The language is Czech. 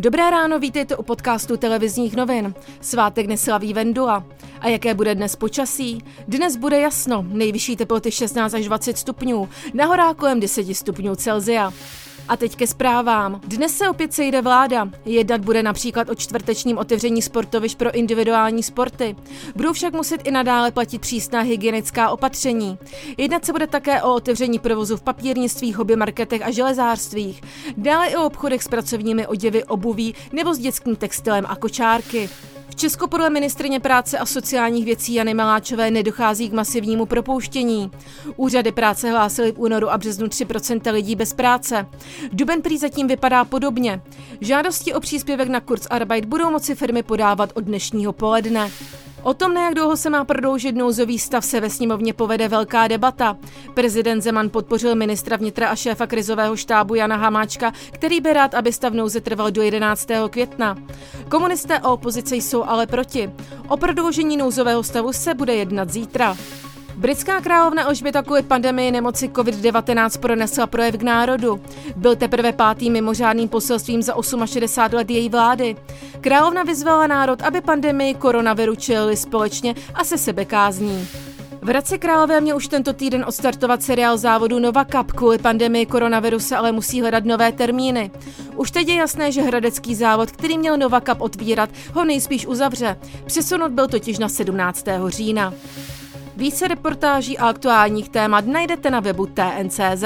Dobré ráno, vítejte u podcastu televizních novin. Svátek neslaví Vendula. A jaké bude dnes počasí? Dnes bude jasno, nejvyšší teploty 16 až 20 stupňů, na horách kolem 10 stupňů Celzia. A teď ke zprávám. Dnes se opět sejde vláda. Jednat bude například o čtvrtečním otevření sportovišť pro individuální sporty. Budou však muset i nadále platit přísná hygienická opatření. Jednat se bude také o otevření provozu v papírnictví, hobby marketech a železářstvích. Dále i o obchodech s pracovními oděvy, obuví nebo s dětským textilem a kočárky. Česku podle ministrině práce a sociálních věcí Jany Maláčové nedochází k masivnímu propouštění. Úřady práce hlásily v únoru a březnu 3% lidí bez práce. Duben prý zatím vypadá podobně. Žádosti o příspěvek na kurz Arbeit budou moci firmy podávat od dnešního poledne. O tom, na jak dlouho se má prodloužit nouzový stav, se ve sněmovně povede velká debata. Prezident Zeman podpořil ministra vnitra a šéfa krizového štábu Jana Hamáčka, který by rád, aby stav nouze trval do 11. května. Komunisté a opozice jsou ale proti. O prodloužení nouzového stavu se bude jednat zítra. Britská královna Alžběta kvůli pandemii nemoci COVID-19 pronesla projev k národu. Byl teprve pátým mimořádným poselstvím za 68 let její vlády. Královna vyzvala národ, aby pandemii koronaviru čelili společně a se sebekázní. V Hradci Králové měl už tento týden odstartovat seriál závodu Nova Cup. Kvůli pandemii koronaviru se ale musí hledat nové termíny. Už teď je jasné, že hradecký závod, který měl Nova Cup otvírat, ho nejspíš uzavře. Přesunut byl totiž na 17. října. Více reportáží a aktuálních témat najdete na webu TNCZ.